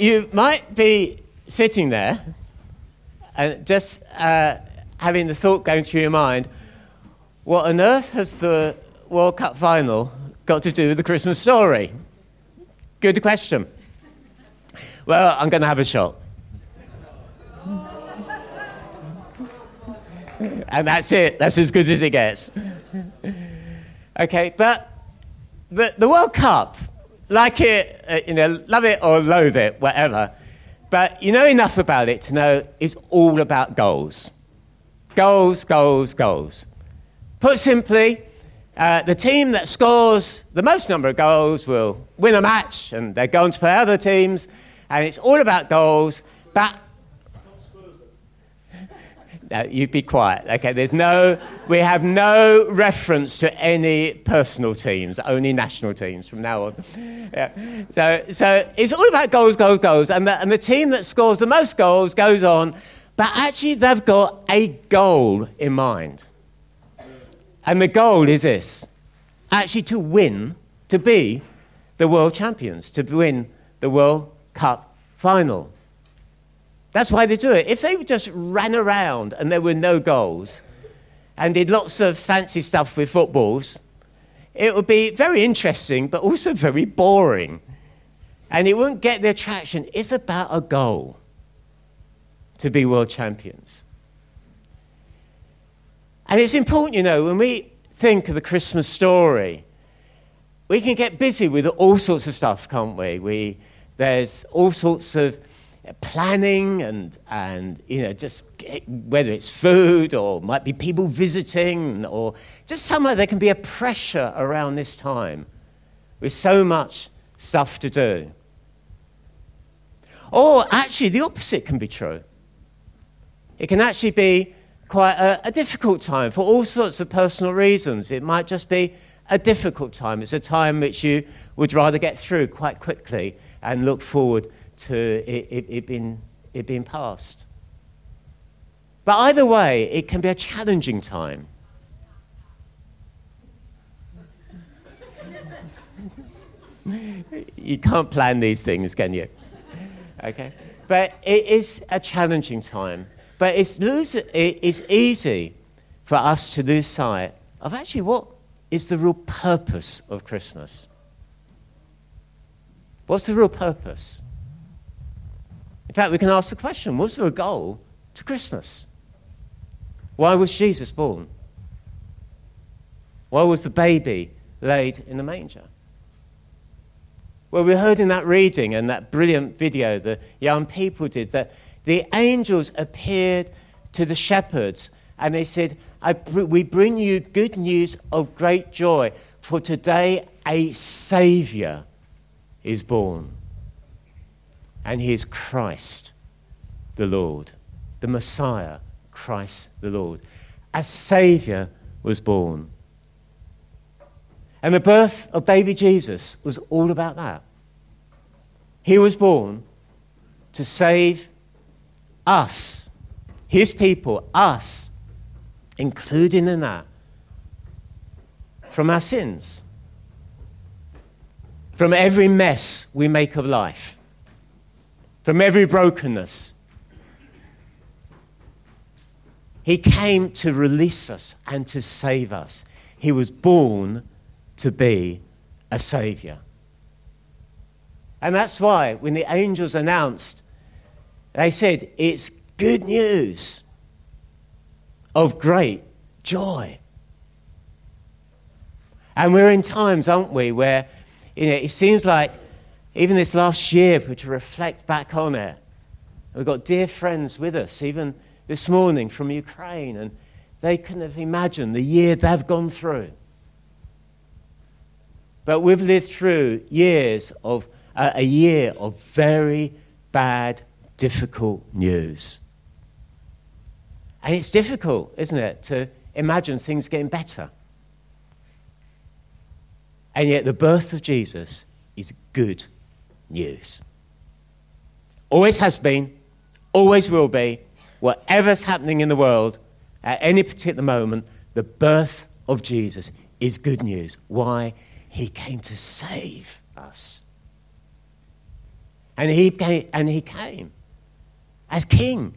you might be sitting there and just uh, having the thought going through your mind what on earth has the World Cup final got to do with the Christmas story? Good question. Well, I'm going to have a shot. and that's it. That's as good as it gets. okay, but the, the World Cup, like it, uh, you know, love it or loathe it, whatever, but you know enough about it to know it's all about goals. Goals, goals, goals. Put simply, uh, the team that scores the most number of goals will win a match and they're going to play other teams, and it's all about goals. But no, you be quiet. Okay, there's no, we have no reference to any personal teams, only national teams from now on. Yeah. So, so it's all about goals, goals, goals. And the, and the team that scores the most goals goes on, but actually they've got a goal in mind. And the goal is this actually to win, to be the world champions, to win the World Cup final. That's why they do it. If they just ran around and there were no goals and did lots of fancy stuff with footballs, it would be very interesting but also very boring. And it wouldn't get the attraction. It's about a goal to be world champions. And it's important, you know, when we think of the Christmas story, we can get busy with all sorts of stuff, can't we? we there's all sorts of planning and, and you know, just whether it's food or might be people visiting or just somewhere there can be a pressure around this time with so much stuff to do. Or actually, the opposite can be true. It can actually be quite a, a difficult time for all sorts of personal reasons. It might just be a difficult time. It's a time which you would rather get through quite quickly and look forward to it, it, it, being, it being passed. But either way, it can be a challenging time. you can't plan these things, can you? Okay? But it is a challenging time. But it's, lose, it's easy for us to lose sight of actually what is the real purpose of Christmas. What's the real purpose? In fact, we can ask the question was there a goal to Christmas? Why was Jesus born? Why was the baby laid in the manger? Well, we heard in that reading and that brilliant video the young people did that the angels appeared to the shepherds and they said, We bring you good news of great joy, for today a Savior is born and he is Christ the Lord, the Messiah, Christ the Lord. A Savior was born. And the birth of baby Jesus was all about that. He was born to save us, his people, us, including in that, from our sins, from every mess we make of life from every brokenness. He came to release us and to save us. He was born to be a savior. And that's why when the angels announced, they said, It's good news of great joy. And we're in times, aren't we, where you know, it seems like even this last year, to reflect back on it, we've got dear friends with us, even this morning from Ukraine, and they couldn't have imagined the year they've gone through. But we've lived through years of uh, a year of very bad, difficult news. And it's difficult, isn't it, to imagine things getting better. And yet, the birth of Jesus is good news. Always has been, always will be, whatever's happening in the world at any particular moment, the birth of Jesus is good news. Why? He came to save us. And he came, and he came as king.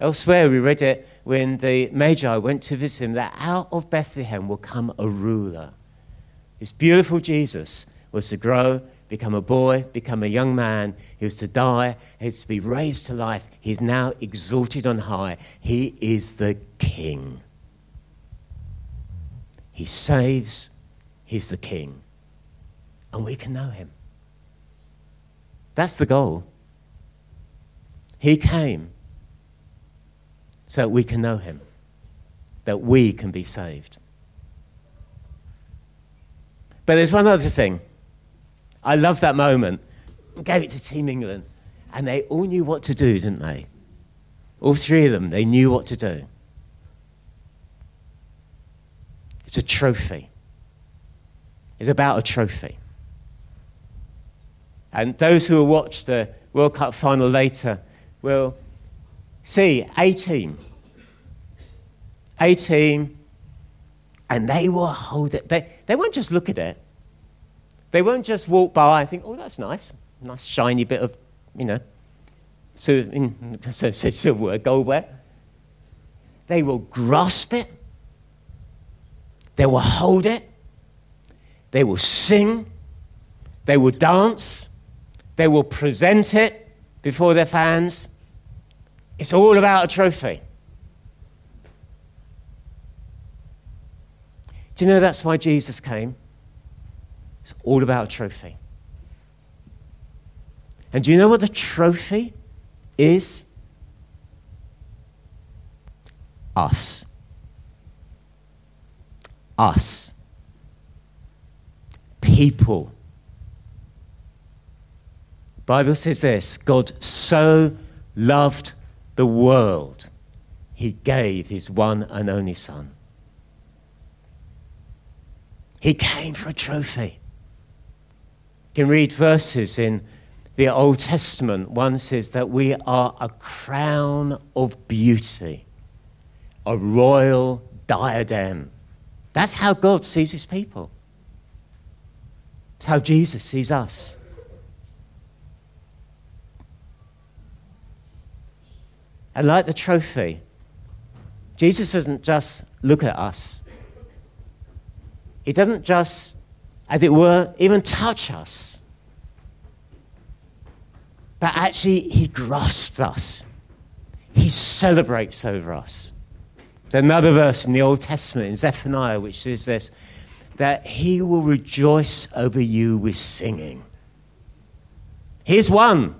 Elsewhere, we read it when the Magi went to visit him that out of Bethlehem will come a ruler. This beautiful Jesus was to grow, become a boy, become a young man. He was to die, he was to be raised to life. He's now exalted on high. He is the king. He saves, he's the king. And we can know him. That's the goal. He came so that we can know him, that we can be saved. But there's one other thing. I love that moment. Gave it to Team England, and they all knew what to do, didn't they? All three of them, they knew what to do. It's a trophy. It's about a trophy. And those who will watch the World Cup final later will see 18. 18, and they will hold it. They, they won't just look at it. They won't just walk by and think, oh, that's nice. Nice shiny bit of, you know, silverware, goldware. They will grasp it. They will hold it. They will sing. They will dance. They will present it before their fans. It's all about a trophy. Do you know that's why Jesus came? It's all about a trophy. And do you know what the trophy is? Us. Us. People Bible says this God so loved the world, he gave his one and only Son. He came for a trophy. You can read verses in the Old Testament. One says that we are a crown of beauty, a royal diadem. That's how God sees his people. It's how Jesus sees us. And like the trophy, Jesus doesn't just look at us, He doesn't just, as it were, even touch us. But actually, He grasps us, He celebrates over us. There's another verse in the Old Testament, in Zephaniah, which says this that He will rejoice over you with singing. Here's one.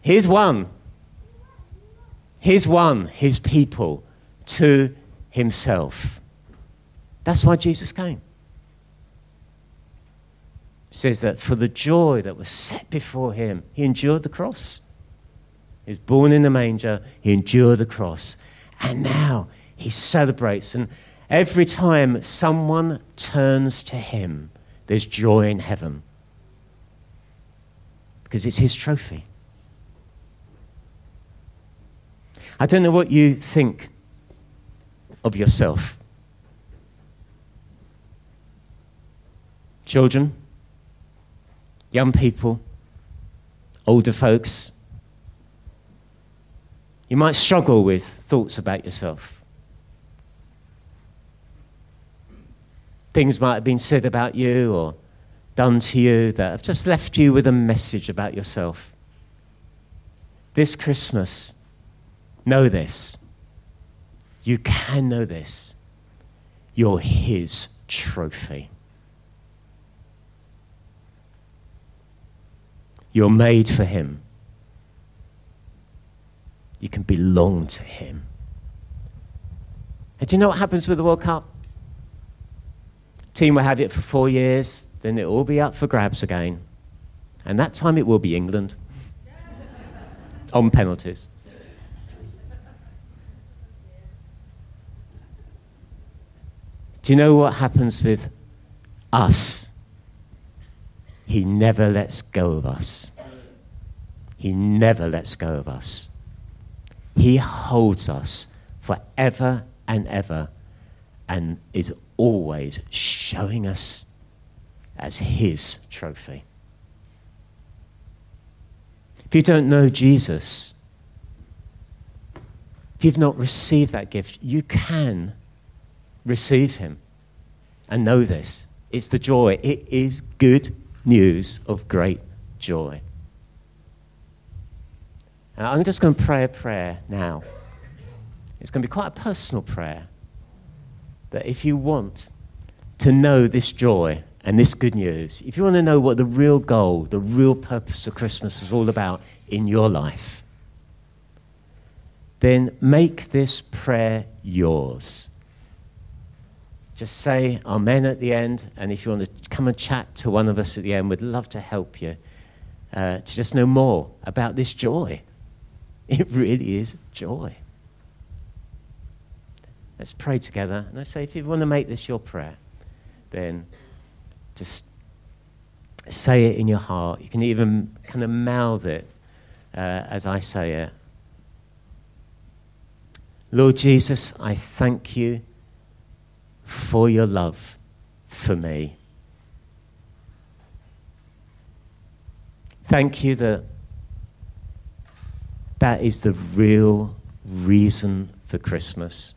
Here's one his one, his people, to himself. That's why Jesus came. Says that for the joy that was set before him, he endured the cross. He was born in the manger, he endured the cross, and now he celebrates. And every time someone turns to him, there's joy in heaven because it's his trophy. I don't know what you think of yourself. Children, young people, older folks, you might struggle with thoughts about yourself. Things might have been said about you or done to you that have just left you with a message about yourself. This Christmas, Know this. You can know this. You're His trophy. You're made for Him. You can belong to Him. And do you know what happens with the World Cup? Team will have it for four years, then it will be up for grabs again. And that time it will be England on penalties. Do you know what happens with us? He never lets go of us. He never lets go of us. He holds us forever and ever and is always showing us as his trophy. if you don't know Jesus, if you've not received that gift, you can receive him and know this. It's the joy. It is good news of great joy. And I'm just going to pray a prayer now. It's going to be quite a personal prayer. That if you want to know this joy and this good news, if you want to know what the real goal, the real purpose of Christmas is all about in your life, then make this prayer yours. Just say Amen at the end, and if you want to come and chat to one of us at the end, we'd love to help you uh, to just know more about this joy. It really is joy. Let's pray together. And I say, if you want to make this your prayer, then just say it in your heart. You can even kind of mouth it uh, as I say it. Lord Jesus, I thank you for your love for me. Thank you that that is the real reason for Christmas.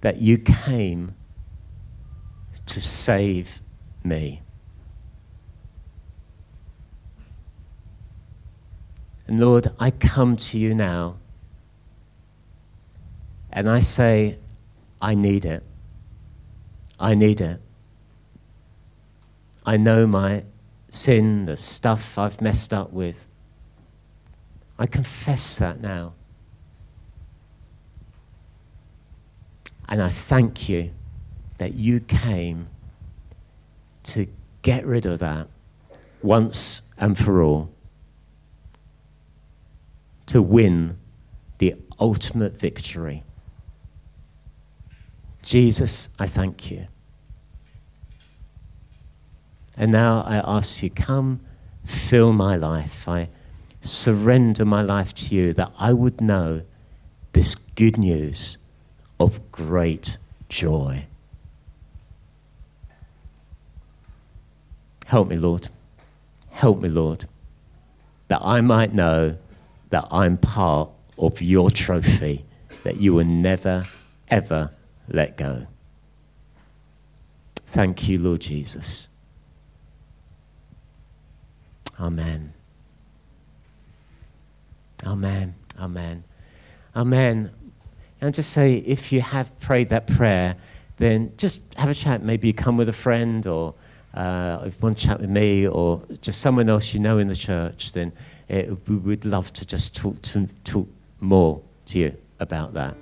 That you came to save me. And Lord, I come to you now and I say, I need it. I need it. I know my sin, the stuff I've messed up with. I confess that now. And I thank you that you came to get rid of that once and for all, to win the ultimate victory. Jesus, I thank you. And now I ask you, come fill my life. I surrender my life to you that I would know this good news of great joy. Help me, Lord. Help me, Lord, that I might know that I'm part of your trophy, that you will never, ever let go. Thank you, Lord Jesus. Amen. Amen. Amen. Amen. And just say, if you have prayed that prayer, then just have a chat. Maybe you come with a friend, or uh, if you want to chat with me, or just someone else you know in the church, then it, we would love to just talk, to, talk more to you about that.